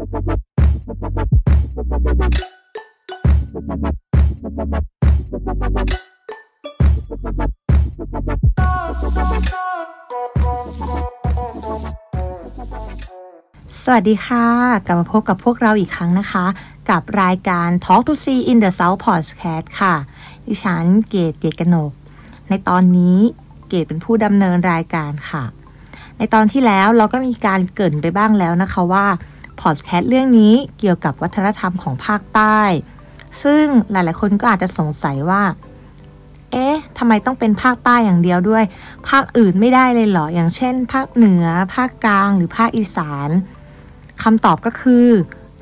สวัสดีค่ะ กลับมาพบกับพวกเราอีกครั้งนะคะ กับรายการ Talk to See in the South Podcast ค่ะ ดิฉันเกตเกตกนก ในตอนนี้เกตเป็นผู้ดำเนินรายการค่ะ ในตอนที่แล้วเราก็มีการเกริ่นไปบ้างแล้วนะคะว่า พอดแคสต์เรื่องนี้เกี่ยวกับวัฒนธรรมของภาคใต้ ซึ่งหลาย ๆ คนก็อาจจะสงสัยว่า เอ๊ะทำไมต้องเป็นภาคใต้อย่างเดียวด้วย ภาคอื่นไม่ได้เลยเหรอ อย่างเช่น ภาคเหนือ ภาคกลาง หรือภาคอีสานคำตอบก็คือ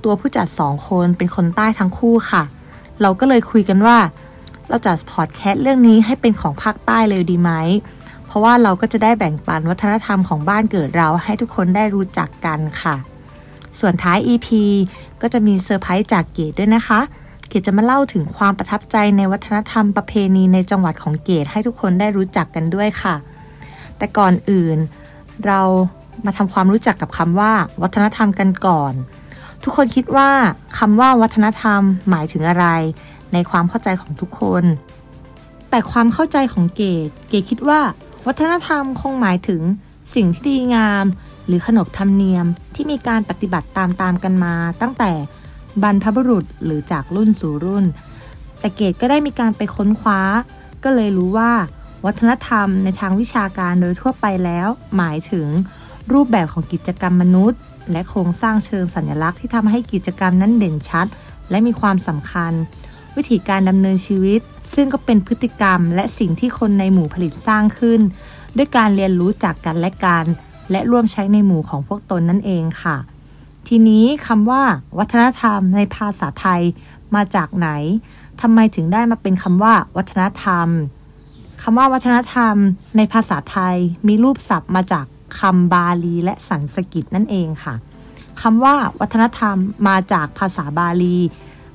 ตัวผู้จัดสองคนเป็นคนใต้ทั้งคู่ค่ะ เราก็เลยคุยกันว่า เราจัดพอดแคสต์เรื่องนี้ให้เป็นของภาคใต้เลยดีไหมเพราะว่าเราก็จะได้แบ่งปันวัฒนธรรมของบ้านเกิดเราให้ทุกคนได้รู้จักกันค่ะ ส่วนท้าย EP ก็จะมีเซอร์ไพรส์จากเกดด้วยนะคะ เกดจะมาเล่าถึงความประทับใจในวัฒนธรรมประเพณีในจังหวัดของเกดให้ทุกคนได้รู้จักกันด้วยค่ะ แต่ก่อนอื่น เรามาทำความรู้จักกับคำว่า วัฒนธรรมกันก่อน ทุกคนคิดว่าคำว่าวัฒนธรรมหมายถึงอะไร ในความเข้าใจของทุกคน แต่ความเข้าใจของเกดเกดคิดว่า วัฒนธรรมคงหมายถึงสิ่งที่ดีงาม หรือขนบธรรมเนียมที่มีการปฏิบัติตามตามกันมา ตั้งแต่บรรพบุรุษหรือจากรุ่นสู่รุ่น แต่เกดก็ได้มีการไปค้นคว้า ก็เลยรู้ว่า วัฒนธรรมในทางวิชาการโดยทั่วไปแล้ว หมายถึงรูปแบบของกิจกรรมมนุษย์ และโครงสร้างเชิงสัญลักษณ์ที่ทำให้กิจกรรมนั้นเด่นชัด และมีความสำคัญ วิธีการดำเนินชีวิต ซึ่งก็เป็นพฤติกรรมและสิ่งที่คนในหมู่ผลิตสร้างขึ้น ด้วยการเรียนรู้จากกันและกัน และร่วมใช้ในหมู่ของพวกตนนั่นเองค่ะ ทีนี้คำว่า วัฒนธรรมในภาษาไทยมาจากไหนทำไมถึงได้มาเป็นคำว่า วัฒนธรรมคำว่าวัฒนธรรมในภาษาไทยมีรูปศัพท์มาจากคำบาลีและสันสกิตนั่นเองค่ะคำว่าวัฒนธรรมมาจากภาษาบาลี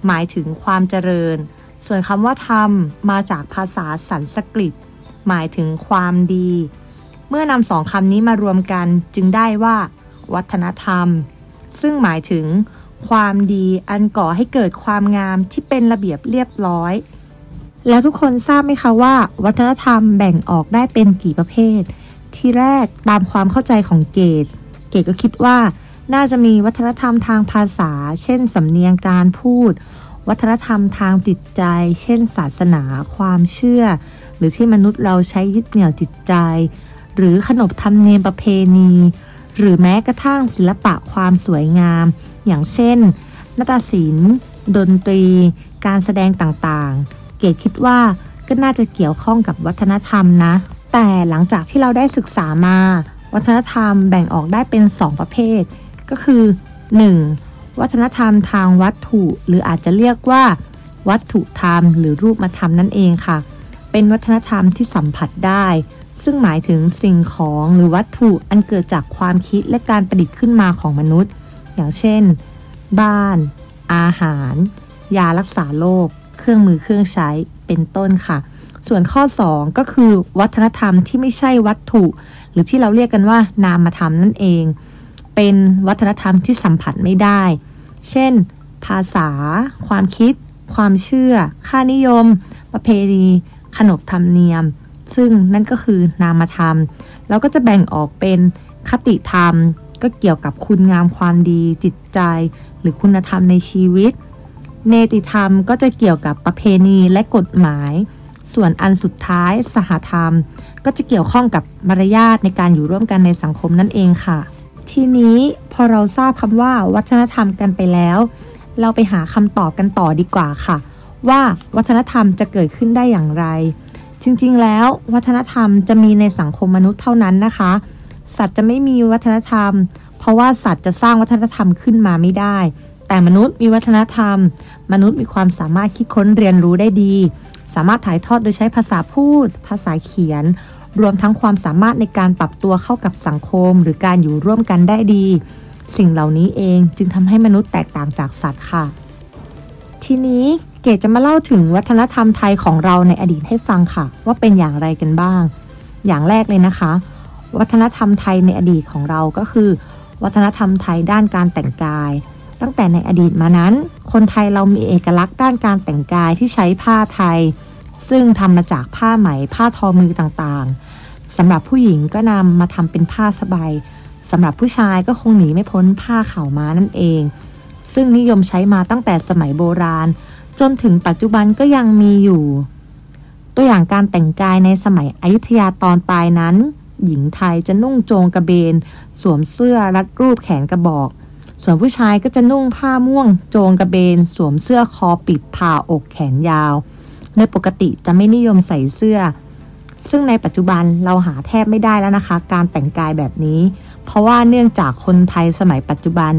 หมายถึงความเจริญ ส่วนคำว่าธรรมมาจากภาษาสันสกฤต หมายถึงความดี เมื่อนำสองคำนี้มารวมกันจึงได้ว่า วัฒนธรรม ซึ่งหมายถึง ความดีอันก่อให้เกิดความงามที่เป็นระเบียบเรียบร้อย แล้วทุกคนทราบไหมคะว่า วัฒนธรรมแบ่งออกได้เป็นกี่ประเภท ที่แรกตามความเข้าใจของเกต เกตก็คิดว่า น่าจะมีวัฒนธรรมทางภาษา เช่นสำเนียงการพูด วัฒนธรรมทางจิตใจ เช่น ศาสนา ความเชื่อ หรือที่มนุษย์เราใช้ยึดเหนี่ยวจิตใจ หรือขนบธรรมเนียมประเพณี หรือแม้กระทั่งศิลปะความสวยงาม อย่างเช่นนาฏศิลป์ ดนตรี การแสดงต่างๆ เกตคิดว่าก็น่าจะเกี่ยวข้องกับวัฒนธรรมนะ แต่หลังจากที่เราได้ศึกษามา วัฒนธรรมแบ่งออกได้เป็น 2 ประเภท ก็คือ 1. วัฒนธรรมทางวัตถุ หรืออาจจะเรียกว่า วัตถุธรรม หรือรูปธรรมนั่นเองค่ะ เป็นวัฒนธรรมที่สัมผัสได้ ซึ่งหมายถึงสิ่งของหรือวัตถุอันเกิดจากความคิดและการประดิษฐ์ขึ้นมาของมนุษย์ อย่างเช่น บ้าน อาหาร ยารักษาโรคเครื่องมือเครื่องใช้เป็นต้นค่ะ ส่วนข้อ 2 ก็คือ วัฒนธรรมที่ไม่ใช่วัตถุ หรือที่เราเรียกกันว่านามธรรมนั่นเอง เป็นวัฒนธรรมที่สัมผัสไม่ได้ เช่น ภาษา ความคิด ความเชื่อ ค่านิยม ประเพณี ขนบธรรมเนียม ซึ่งนั่นก็คือนามธรรมเราก็จะแบ่งออกเป็นคติธรรม ก็เกี่ยวกับคุณงามความดีจิตใจ หรือคุณธรรมในชีวิต เนติธรรมก็จะเกี่ยวกับประเพณีและกฎหมาย ส่วนอันสุดท้ายสหธรรม ก็จะเกี่ยวข้องกับมารยาทในการอยู่ร่วมกันในสังคมนั่นเองค่ะ ทีนี้พอเราทราบคำว่าวัฒนธรรมกันไปแล้ว เราไปหาคำตอบกันต่อดีกว่าค่ะ ว่าวัฒนธรรมจะเกิดขึ้นได้อย่างไร จริงๆ แล้ววัฒนธรรมจะมีในสังคมมนุษย์เท่านั้นนะคะ สัตว์จะไม่มีวัฒนธรรม เพราะว่าสัตว์จะสร้างวัฒนธรรมขึ้นมาไม่ได้ แต่มนุษย์มีวัฒนธรรม มนุษย์มีความสามารถคิดค้นเรียนรู้ได้ดี สามารถถ่ายทอดโดยใช้ภาษาพูด ภาษาเขียน รวมทั้งความสามารถในการปรับตัวเข้ากับสังคม หรือการอยู่ร่วมกันได้ดี สิ่งเหล่านี้เองจึงทำให้มนุษย์แตกต่างจากสัตว์ค่ะ ทีนี้ เกดจะมาเล่าถึงวัฒนธรรมไทยของเราในอดีตให้ฟังค่ะ ว่าเป็นอย่างไรกันบ้าง อย่างแรกเลยนะคะ วัฒนธรรมไทยในอดีตของเราก็คือ วัฒนธรรมไทยด้านการแต่งกาย ตั้งแต่ในอดีตมานั้น คนไทยเรามีเอกลักษณ์ด้านการแต่งกายที่ใช้ผ้าไทย ซึ่งทำมาจากผ้าไหมผ้าทอมือต่างๆสำหรับผู้หญิงก็นำมาทำเป็นผ้าสบายสำหรับผู้ชายก็คงหนีไม่พ้นผ้าข่าม้านั่นเอง ซึ่งนิยมใช้มาตั้งแต่สมัยโบราณ จนถึงปัจจุบันก็ยังมีอยู่ ตัวอย่างการแต่งกายในสมัยอยุธยาตอนปลายนั้น หญิงไทยจะนุ่งโจงกระเบน สวมเสื้อรัดรูปแขนกระบอก ส่วนผู้ชายก็จะนุ่งผ้าม่วง โจงกระเบน สวมเสื้อคอปิดผ่าอกแขนยาวโดยปกติจะไม่นิยมใส่เสื้อ ซึ่งในปัจจุบันเราหาแทบไม่ได้แล้วนะคะ การแต่งกายแบบนี้ เพราะว่าเนื่องจากคนไทยสมัยปัจจุบัน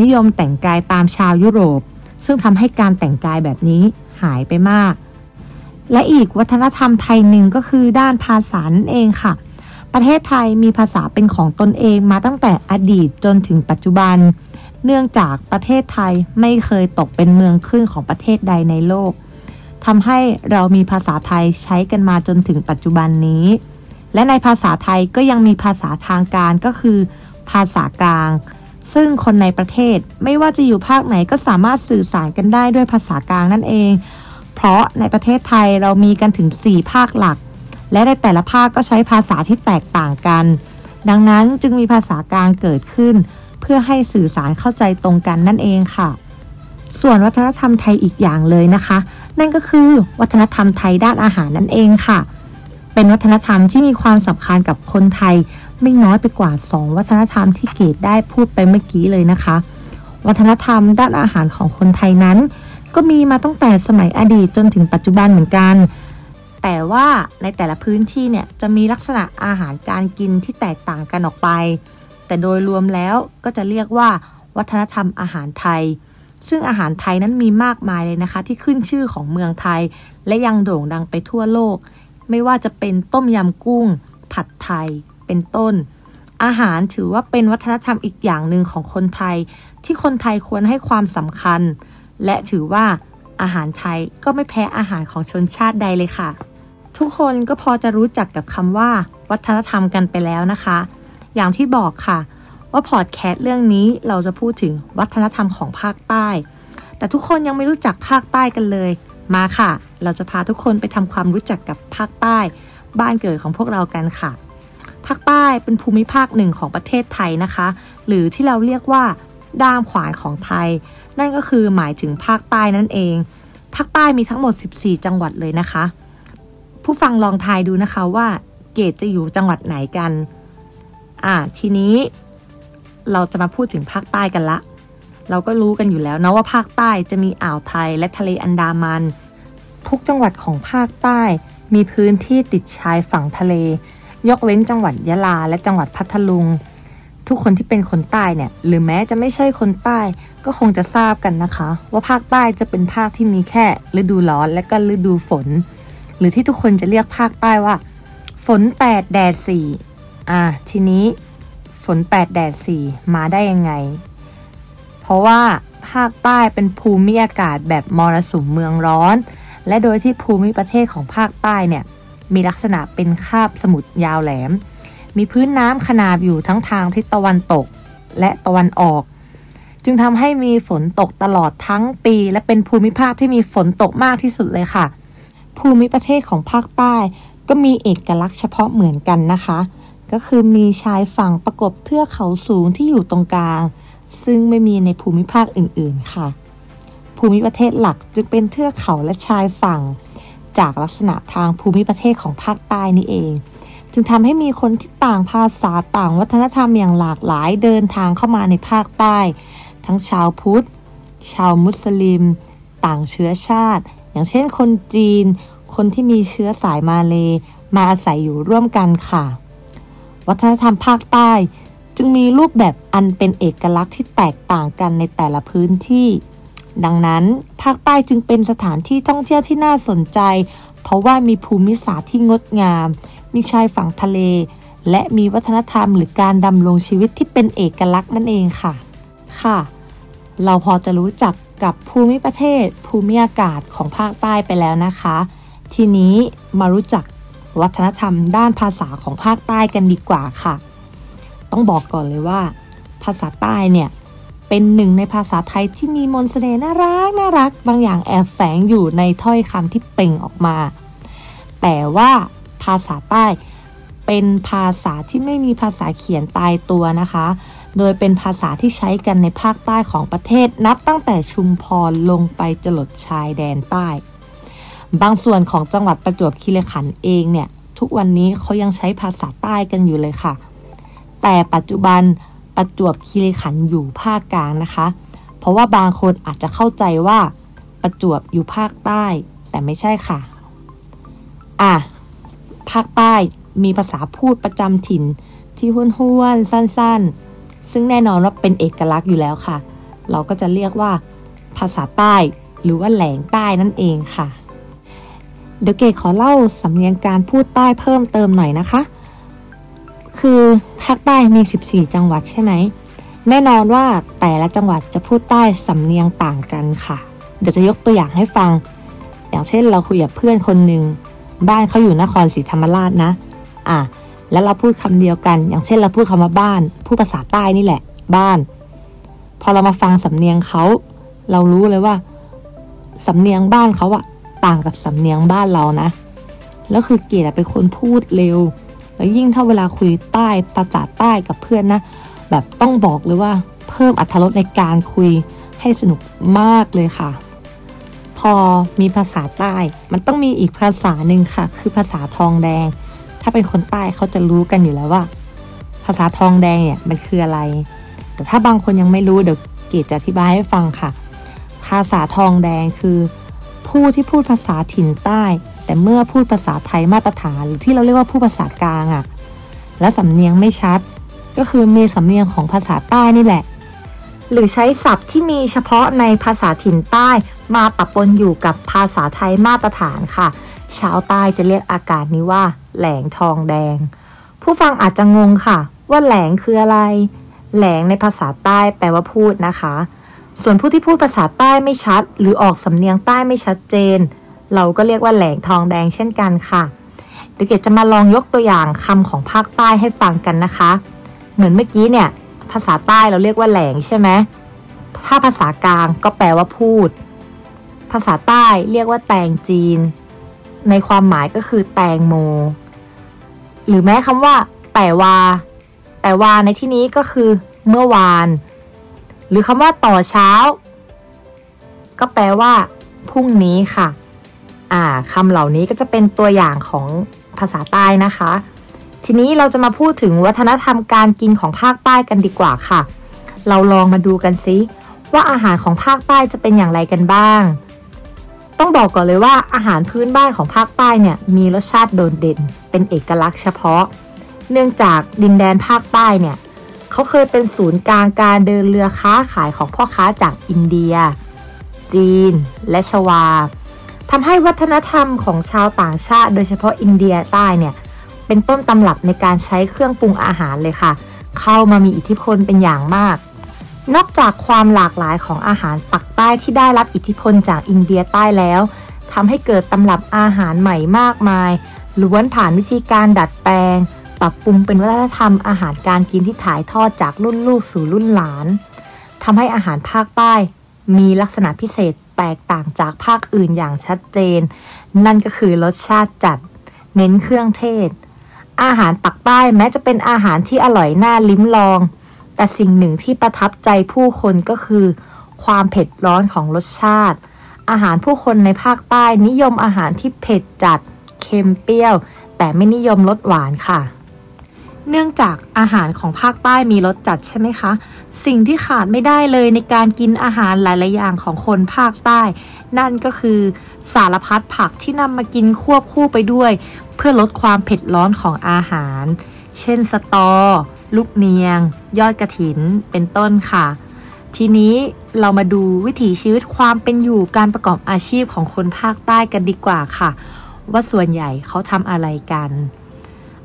นิยมแต่งกายตามชาวยุโรป ซึ่งทำให้การแต่งกายแบบนี้หายไปมาก และอีกวัฒนธรรมไทยหนึ่งก็คือด้านภาษานั่นเองค่ะ ประเทศไทยมีภาษาเป็นของตนเองมาตั้งแต่อดีตจนถึงปัจจุบัน เนื่องจากประเทศไทยไม่เคยตกเป็นเมืองขึ้นของประเทศใดในโลกทำให้เรามีภาษาไทยใช้กันมาจนถึงปัจจุบันนี้ และในภาษาไทยก็ยังมีภาษาทางการก็คือ ภาษากลาง ซึ่งคนในประเทศไม่ว่าจะอยู่ภาคไหนก็สามารถสื่อสารกันได้ด้วยภาษากลางนั่นเอง เพราะในประเทศไทยเรามีกันถึง 4 ภาคหลัก และในแต่ละภาคก็ใช้ภาษาที่แตกต่างกัน ดังนั้นจึงมีภาษากลางเกิดขึ้น เพื่อให้สื่อสารเข้าใจตรงกันนั่นเองค่ะ ส่วนวัฒนธรรมไทยอีกอย่างเลยนะคะ นั่นก็คือวัฒนธรรมไทยด้านอาหารนั่นเองค่ะ เป็นวัฒนธรรมที่มีความสำคัญกับคนไทย ไม่น้อยไปกว่า 2 วัฒนธรรมที่เกดได้พูดไปเมื่อกี้เลยนะคะ วัฒนธรรมด้านอาหารของคนไทยนั้น ก็มีมาตั้งแต่สมัยอดีตจนถึงปัจจุบันเหมือนกัน แต่ว่าในแต่ละพื้นที่เนี่ยจะมีลักษณะอาหารการกินที่แตกต่างกันออกไป แต่โดยรวมแล้วก็จะเรียกว่า วัฒนธรรมอาหารไทย ซึ่งอาหารไทยนั้นมีมากมายเลยนะคะ ที่ขึ้นชื่อของเมืองไทย และยังโด่งดังไปทั่วโลก ไม่ว่าจะเป็นต้มยำกุ้ง ผัดไทย เป็นต้น อาหารถือว่าเป็นวัฒนธรรมอีกอย่างหนึ่งของคนไทย ที่คนไทยควรให้ความสำคัญ และถือว่าอาหารไทยก็ไม่แพ้อาหารของชนชาติใดเลยค่ะ ทุกคนก็พอจะรู้จักกับคำว่า วัฒนธรรมกันไปแล้วนะคะ อย่างที่บอกค่ะ ว่าพอดแคสต์เรื่องนี้เราจะพูดถึงวัฒนธรรมของภาคใต้ แต่ทุกคนยังไม่รู้จักภาคใต้กันเลย มาค่ะ เราจะพาทุกคนไปทำความรู้จักกับภาคใต้ บ้านเกิดของพวกเรากันค่ะ ภาคใต้เป็นภูมิภาคหนึ่งของประเทศไทยนะคะ หรือที่เราเรียกว่า ด้ามขวานของไทย นั่นก็คือหมายถึงภาคใต้นั่นเอง ภาคใต้มีทั้งหมด 14 จังหวัดเลยนะคะ ผู้ฟังลองทายดูนะคะว่า เกตจะอยู่จังหวัดไหนกัน อ่าทีนี้เราจะมาพูดถึงภาคใต้กันละ เราก็รู้กันอยู่แล้วนะว่าภาคใต้จะมีอ่าวไทยและทะเลอันดามัน ทุกจังหวัดของภาคใต้มีพื้นที่ติดชายฝั่งทะเล ยกเว้นจังหวัดยะลา และจังหวัดพัทลุง ทุกคนที่เป็นคนใต้เนี่ย หรือแม้จะไม่ใช่คนใต้ ก็คงจะทราบกันนะคะ ว่าภาคใต้จะเป็นภาคที่มีแค่ฤดูร้อนและก็ฤดูฝน หรือที่ทุกคนจะเรียกภาคใต้ว่า ฝนแปดแดดสี่อะทีนี้ฝนแปดแดดสี่มาได้ยังไง เพราะว่าภาคใต้เป็นภูมิอากาศแบบมรสุมเมืองร้อน และโดยที่ภูมิประเทศของภาคใต้เนี่ย มีลักษณะเป็นคาบสมุทรยาวแหลม มีพื้นน้ำขนาบอยู่ทั้งทางทิศตะวันตกและตะวันออก จึงทำให้มีฝนตกตลอดทั้งปี และเป็นภูมิภาคที่มีฝนตกมากที่สุดเลยค่ะ ภูมิประเทศของภาคใต้ก็มีเอกลักษณ์เฉพาะเหมือนกันนะคะ ก็คือมีชายฝั่งประกบเทือกเขาสูงที่อยู่ตรงกลาง ซึ่งไม่มีในภูมิภาคอื่นๆค่ะ ภูมิประเทศหลักจึงเป็นเทือกเขาและชายฝั่ง จากลักษณะทางภูมิประเทศของภาคใต้นี่เอง จึงทำให้มีคนที่ต่างภาษาต่างวัฒนธรรมอย่างหลากหลายเดินทางเข้ามาในภาคใต้ ทั้งชาวพุทธ ชาวมุสลิม ต่างเชื้อชาติ อย่างเช่นคนจีน คนที่มีเชื้อสายมาเลมาอาศัยอยู่ร่วมกันค่ะ วัฒนธรรมภาคใต้จึงมีรูปแบบอันเป็นเอกลักษณ์ที่แตกต่างกันในแต่ละพื้นที่ ดังนั้นภาคใต้จึงเป็นสถานที่ท่องเที่ยวที่น่าสนใจ เพราะว่ามีภูมิศาสตร์ที่งดงาม มีชายฝั่งทะเล และมีวัฒนธรรมหรือการดำรงชีวิตที่เป็นเอกลักษณ์นั่นเองค่ะ ค่ะ เราพอจะรู้จักกับภูมิประเทศ ภูมิอากาศของภาคใต้ไปแล้วนะคะ ทีนี้มารู้จักวัฒนธรรมด้านภาษาของภาคใต้กันดีกว่าค่ะ ต้องบอกก่อนเลยว่า ภาษาใต้เนี่ย เป็นหนึ่งในภาษาไทยที่มีมนต์เสน่ห์น่ารักน่ารัก บางอย่างแอบแฝงอยู่ในถ้อยคำที่เป่งออกมา แต่ว่าภาษาใต้เป็นภาษาที่ไม่มีภาษาเขียนตายตัวนะคะ โดยเป็นภาษาที่ใช้กันในภาคใต้ของประเทศ นับตั้งแต่ชุมพรลงไปจรดชายแดนใต้ บางส่วนของจังหวัดประจวบคีรีขันธ์เองเนี่ย ทุกวันนี้เขายังใช้ภาษาใต้กันอยู่เลยค่ะ แต่ปัจจุบัน ประจวบคีรีขันธ์อยู่ภาคกลางนะคะ เพราะว่าบางคนอาจจะเข้าใจว่าประจวบอยู่ภาคใต้ แต่ไม่ใช่ค่ะ อะ ภาคใต้มีภาษาพูดประจำถิ่นที่ห้วนห้วนๆสั้นๆ ซึ่งแน่นอนว่าเป็นเอกลักษณ์อยู่แล้วค่ะ เราก็จะเรียกว่าภาษาใต้หรือว่าแหลงใต้นั่นเองค่ะ เดี๋ยวเกดขอเล่าสำเนียงการพูดใต้เพิ่มเติมหน่อยนะคะ คือภาคใต้มี 14 จังหวัดใช่ไหม แน่นอนว่าแต่ละจังหวัดจะพูดใต้สำเนียงต่างกันค่ะ เดี๋ยวจะยกตัวอย่างให้ฟัง อย่างเช่นเราคุยกับเพื่อนคนหนึ่งบ้านเขาอยู่นครศรีธรรมราชนะ อะ แล้วเราพูดคำเดียวกัน อย่างเช่นเราพูดคำว่าบ้าน พูดภาษาใต้นี่แหละ บ้าน พอเรามาฟังสำเนียงเขา เรารู้เลยว่าสำเนียงบ้านเขาอะต่างกับสำเนียงบ้านเรานะ แล้วคือเกียรติเป็นคนพูดเร็ว แล้วยิ่งถ้าเวลาคุยใต้ภาษาใต้กับเพื่อนนะ แบบต้องบอกเลยว่าเพิ่มอรรถรสในการคุยให้สนุกมากเลยค่ะ พอมีภาษาใต้ มันต้องมีอีกภาษาหนึ่งค่ะ คือภาษาทองแดง ถ้าเป็นคนใต้เขาจะรู้กันอยู่แล้วว่า ภาษาทองแดงเนี่ยมันคืออะไร แต่ถ้าบางคนยังไม่รู้เดี๋ยวเกดจะอธิบายให้ฟังค่ะ ภาษาทองแดงคือ ผู้ที่พูดภาษาถิ่นใต้ แต่เมื่อพูดภาษาไทยมาตรฐานหรือที่เราเรียกว่าพูดภาษากลางอะ่ะ และสำเนียงไม่ชัด ก็คือมีสำเนียงของภาษาใต้นี่แหละ หรือใช้ศัพท์ที่มีเฉพาะในภาษาถิ่นใต้มาปะปนอยู่กับภาษาไทยมาตรฐานค่ะ ชาวใต้จะเรียกอาการนี้ว่า แหลงทองแดง ผู้ฟังอาจจะงงค่ะ ว่าแหลงคืออะไร แหลงในภาษาใต้แปลว่าพูดนะคะ ส่วนผู้ที่พูดภาษาใต้ไม่ชัด หรือออกสำเนียงใต้ไม่ชัดเจน เราก็เรียกว่าแหลงทองแดงเช่นกันค่ะเดี๋ยวเกดจะมาลองยกตัวอย่างคำของภาคใต้ให้ฟังกันนะคะ เหมือนเมื่อกี้เนี่ย ภาษาใต้เราเรียกว่าแหลงใช่ไหมถ้าภาษากลางก็แปลว่าพูด ภาษาใต้เรียกว่าแตงจีน ในความหมายก็คือแตงโม หรือแม้คำว่า แต่วา แต่วาในที่นี้ก็คือ เมื่อวาน หรือคำว่าต่อเช้า ก็แปลว่าพรุ่งนี้ค่ะ อ่าคำเหล่านี้ก็จะเป็นตัวอย่างของภาษาใต้นะคะ ทีนี้เราจะมาพูดถึงวัฒนธรรมการกินของภาคใต้กันดีกว่าค่ะ เราลองมาดูกันซิว่าอาหารของภาคใต้จะเป็นอย่างไรกันบ้าง ต้องบอกก่อนเลยว่าอาหารพื้นบ้านของภาคใต้เนี่ยมีรสชาติโดดเด่น เป็นเอกลักษณ์เฉพาะ เนื่องจากดินแดนภาคใต้เนี่ยเขาเคยเป็นศูนย์กลางการเดินเรือค้าขายของพ่อค้าจากอินเดีย จีน และชวา ทำให้วัฒนธรรมของชาวต่างชาติ โดยเฉพาะอินเดียใต้เนี่ยเป็นต้นตำรับในการใช้เครื่องปรุงอาหารเลยค่ะ เข้ามามีอิทธิพลเป็นอย่างมาก นอกจากความหลากหลายของอาหารปักใต้ที่ได้รับอิทธิพลจากอินเดียใต้แล้วทำให้เกิดตำรับอาหารใหม่มากมายล้วนผ่านวิธีการดัดแปลง ปรับปรุงเป็นวัฒนธรรมอาหารการกินที่ถ่ายทอดจากรุ่นลูกสู่รุ่นหลานทำให้อาหารภาคใต้มีลักษณะพิเศษ แตกต่างจากภาคอื่นอย่างชัดเจน นั่นก็คือรสชาติจัด เน้นเครื่องเทศ อาหารปักใต้แม้จะเป็นอาหารที่อร่อยน่าลิ้มลอง แต่สิ่งหนึ่งที่ประทับใจผู้คนก็คือ ความเผ็ดร้อนของรสชาติ อาหารผู้คนในภาคใต้นิยมอาหารที่เผ็ดจัด เค็มเปรี้ยว แต่ไม่นิยมรสหวานค่ะ เนื่องจากอาหารของภาคใต้มีรสจัดใช่ไหมคะ สิ่งที่ขาดไม่ได้เลยในการกินอาหารหลายๆอย่างของคนภาคใต้ นั่นก็คือสารพัดผักที่นำมากินควบคู่ไปด้วย เพื่อลดความเผ็ดร้อนของอาหาร เช่นสตอ ลูกเนียง ยอดกระถิน เป็นต้นค่ะ ทีนี้เรามาดูวิถีชีวิตความเป็นอยู่การประกอบอาชีพของคนภาคใต้กันดีกว่าค่ะ ว่าส่วนใหญ่เขาทำอะไรกัน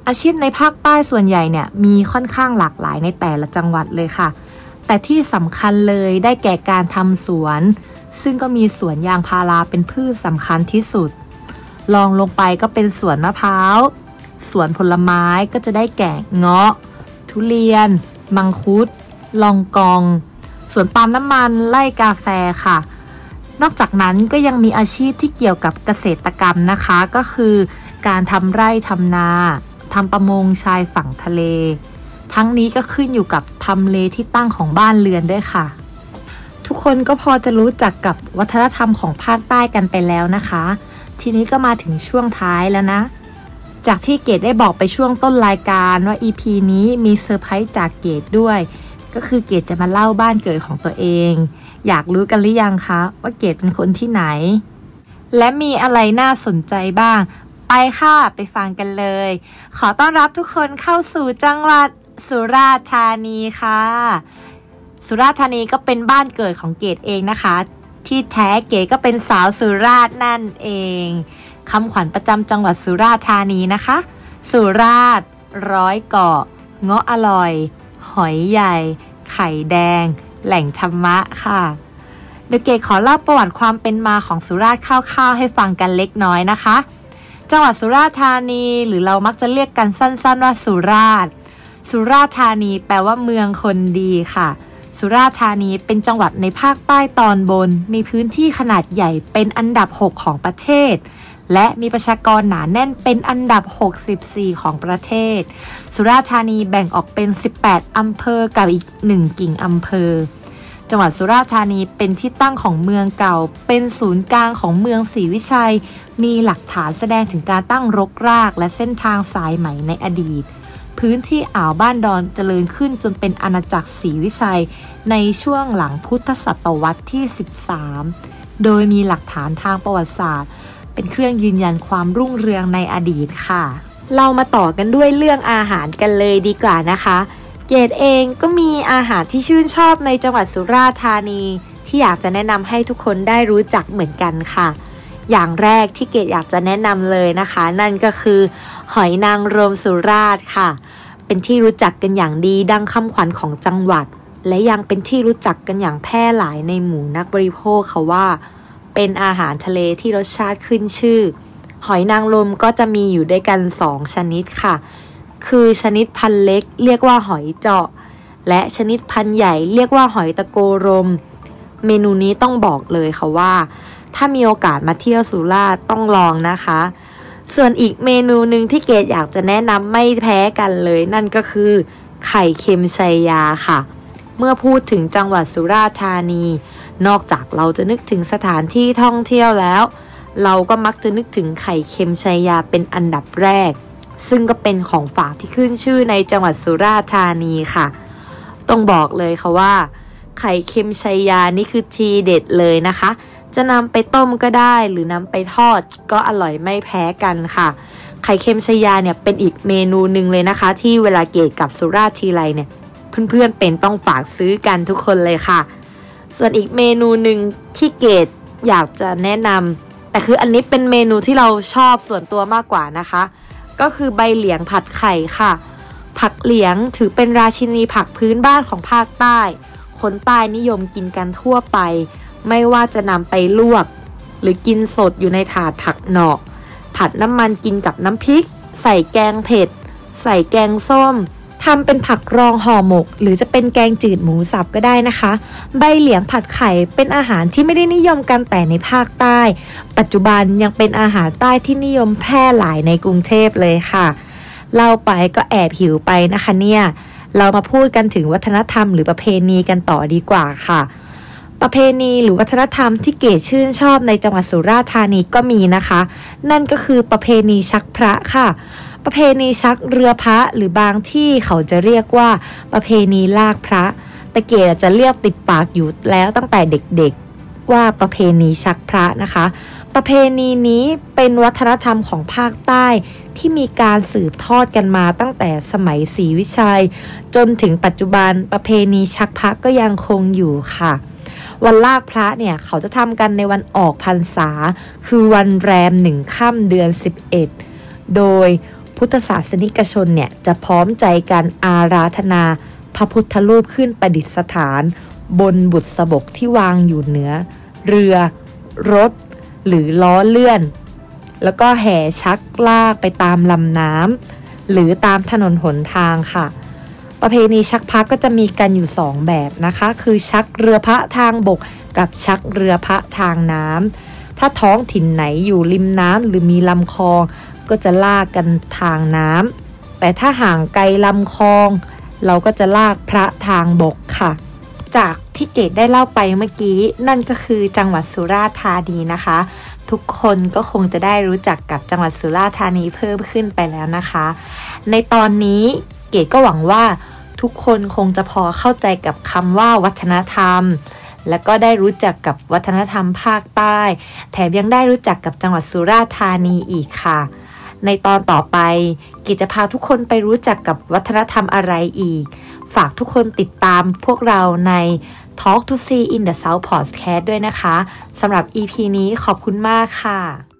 อาชีพในภาคใต้ส่วนใหญ่เนี่ยมีค่อนข้างหลากหลายในแต่ละจังหวัดเลยค่ะ แต่ที่สำคัญเลยได้แก่การทำสวน ซึ่งก็มีสวนยางพาราเป็นพืชสำคัญที่สุดลองลงไปก็เป็นสวนมะพร้าว สวนผลไม้ก็จะได้แก่เงาะ ทุเรียน มังคุด ลองกอง สวนปาล์มน้ำมันไล่กาแฟค่ะ นอกจากนั้นก็ยังมีอาชีพที่เกี่ยวกับเกษตรกรรมนะคะ ก็คือการทำไร่ทำนา ทำประมงชายฝั่งทะเล ทั้งนี้ก็ขึ้นอยู่กับทำเลที่ตั้งของบ้านเรือนด้วยค่ะ ทุกคนก็พอจะรู้จักกับวัฒนธรรมของภาคใต้กันไปแล้วนะคะ ทีนี้ก็มาถึงช่วงท้ายแล้วนะ จากที่เกดได้บอกไปช่วงต้นรายการว่า EP นี้มีเซอร์ไพรส์จากเกดด้วย ก็คือเกดจะมาเล่าบ้านเกิดของตัวเอง อยากรู้กันหรือยังคะ ว่าเกดเป็นคนที่ไหน และมีอะไรน่าสนใจบ้าง ไปค่ะไปฟังกันเลย ขอต้อนรับทุกคนเข้าสู่จังหวัดสุราษฎร์ธานีค่ะ สุราษฎร์ธานีก็เป็นบ้านเกิดของเกดเองนะคะ ที่แท้เกดก็เป็นสาวสุราษฎร์นั่นเองคำขวัญประจำจังหวัดสุราษฎร์ธานีนะคะ สุราษฎร์ร้อยเกาะเงาะอร่อย หอยใหญ่ ไข่แดง แหล่งธรรมะค่ะเดยวเกดขอเล่าประวัติความเป็นมาของสุราษฎร์คร่าวๆให้ฟังกันเล็กน้อยนะคะ จังหวัดสุราษฎร์ธานี หรือเรามักจะเรียกกันสั้น ๆ ว่าสุราษฎร์สุราษฎร์ธานีแปลว่าเมืองคนดีค่ะ สุราษฎร์ธานีเป็นจังหวัดในภาคใต้ตอนบน มีพื้นที่ขนาดใหญ่เป็นอันดับ 6 ของประเทศ และมีประชากรหนาแน่นเป็นอันดับ 64 ของประเทศ สุราษฎร์ธานีแบ่งออกเป็น 18 อำเภอกับอีก 1 กิ่งอำเภอ จังหวัดสุราษฎร์ธานีเป็นที่ตั้งของเมืองเก่า เป็นศูนย์กลางของเมืองศรีวิชัย มีหลักฐานแสดงถึงการตั้งรกราก และเส้นทางสายไหมในอดีต พื้นที่อ่าวบ้านดอนเจริญขึ้นจนเป็นอาณาจักรศรีวิชัย ในช่วงหลังพุทธศตวรรษที่ 13 โดยมีหลักฐานทางประวัติศาสตร์ เป็นเครื่องยืนยันความรุ่งเรืองในอดีตค่ะ เรามาต่อกันด้วยเรื่องอาหารกันเลยดีกว่านะคะ เกดเองก็มีอาหารที่ชื่นชอบในจังหวัดสุราษฎร์ธานี ที่อยากจะแนะนำให้ทุกคนได้รู้จักเหมือนกันค่ะ อย่างแรกที่เกดอยากจะแนะนำเลยนะคะ นั่นก็คือ หอยนางรมสุราษฎร์ค่ะ เป็นที่รู้จักกันอย่างดีดังคำขวัญของจังหวัด และยังเป็นที่รู้จักกันอย่างแพร่หลายในหมู่นักบริโภคค่ะว่า เป็นอาหารทะเลที่รสชาติขึ้นชื่อ หอยนางรมก็จะมีอยู่ด้วยกัน 2 ชนิดค่ะ คือชนิดพันเล็กเรียกว่าหอยเจาะ และชนิดพันใหญ่เรียกว่าหอยตะโกรม เมนูนี้ต้องบอกเลยค่ะว่า ถ้ามีโอกาสมาเที่ยวสุราษฎร์ต้องลองนะคะ ส่วนอีกเมนูหนึ่งที่เกดอยากจะแนะนำไม่แพ้กันเลย นั่นก็คือ ไข่เค็มชัยยาค่ะ เมื่อพูดถึงจังหวัดสุราษฎร์ธานี นอกจากเราจะนึกถึงสถานที่ท่องเที่ยวแล้ว เราก็มักจะนึกถึงไข่เค็มชัยยาเป็นอันดับแรก ซึ่งก็เป็นของฝากที่ขึ้นชื่อในจังหวัดสุราษฎร์ธานีค่ะ ต้องบอกเลยค่ะว่า ไข่เค็มชัยยานี่คือทีเด็ดเลยนะคะ จะนำไปต้มก็ได้หรือนำไปทอดก็อร่อยไม่แพ้กันค่ะ ไข่เค็มชายาเนี่ยเป็นอีกเมนูหนึ่งเลยนะคะ ที่เวลาเกดกับสุราษฎร์ทีไรเนี่ย เพื่อนๆเป็นต้องฝากซื้อกันทุกคนเลยค่ะ ส่วนอีกเมนูหนึ่งที่เกดอยากจะแนะนำแต่คืออันนี้เป็นเมนูที่เราชอบส่วนตัวมากกว่านะคะ ก็คือใบเหลียงผัดไข่ค่ะ ผักเหลียงถือเป็นราชินีผักพื้นบ้านของภาคใต้ คนใต้นิยมกินกันทั่วไป ไม่ว่าจะนำไปลวก หรือกินสดอยู่ในถาดผักหนอกผัดน้ำมันกินกับน้ำพริก ใส่แกงเผ็ด ใส่แกงส้ม ทำเป็นผักรองห่อหมก หรือจะเป็นแกงจืดหมูสับก็ได้นะคะ ใบเหลียงผัดไข่เป็นอาหารที่ไม่ได้นิยมกันแต่ในภาคใต้ ปัจจุบันยังเป็นอาหารใต้ที่นิยมแพร่หลายในกรุงเทพเลยค่ะเล่าไปก็แอบหิวไปนะคะเนี่ยเรามาพูดกันถึงวัฒนธรรมหรือประเพณีกันต่อดีกว่าค่ะ ประเพณีหรือวัฒนธรรมที่เกดชื่นชอบในจังหวัดสุราษฎร์ธานีก็มีนะคะ นั่นก็คือประเพณีชักพระค่ะ ประเพณีชักเรือพระหรือบางที่เขาจะเรียกว่าประเพณีลากพระแต่เกดจะเรียกติดปากอยู่แล้วตั้งแต่เด็กๆว่าประเพณีชักพระนะคะ ประเพณีนี้เป็นวัฒนธรรมของภาคใต้ที่มีการสืบทอดกันมาตั้งแต่สมัยศรีวิชัย จนถึงปัจจุบันประเพณีชักพระก็ยังคงอยู่ค่ะ วันลากพระเนี่ยเขาจะทำกันในวันออกพรรษา คือวันแรมหนึ่งค่ำเดือน 11 โดย พุทธศาสนิกชนเนี่ยจะพร้อมใจกันอาราธนาพระพุทธรูปขึ้นประดิษฐาน บนบุตรสบกที่วางอยู่เหนือ เรือ รถ หรือล้อเลื่อน แล้วก็แห่ชักลากไปตามลำน้ำหรือตามถนนหนทางค่ะ ประเพณีชักพระก็จะมีกันอยู่2แบบนะคะ คือชักเรือพระทางบกกับชักเรือพระทางน้ำถ้าท้องถิ่นไหนอยู่ริมน้ำหรือมีลำคลอง ก็จะลากกันทางน้ำแต่ถ้าห่างไกลลำคลอง เราก็จะลากพระทางบกค่ะ จากที่เกดได้เล่าไปเมื่อกี้นั่นก็คือจังหวัดสุราษฎร์ธานีนะคะ ทุกคนก็คงจะได้รู้จักกับจังหวัดสุราษฎร์ธานีเพิ่มขึ้นไปแล้วนะคะ ในตอนนี้เกดก็หวังว่าทุกคนคงจะพอเข้าใจกับคำว่าวัฒนธรรม และก็ได้รู้จักกับวัฒนธรรมภาคใต้ แถมยังได้รู้จักกับจังหวัดสุราษฎร์ธานีอีกค่ะ ในตอนต่อไป กิจจะพาทุกคนไปรู้จักกับวัฒนธรรมอะไรอีก ฝากทุกคนติดตามพวกเราใน Talk to See in the South Podcast ด้วยนะคะสำหรับ EP นี้ขอบคุณมากค่ะ